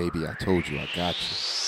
Baby, I told you I got you.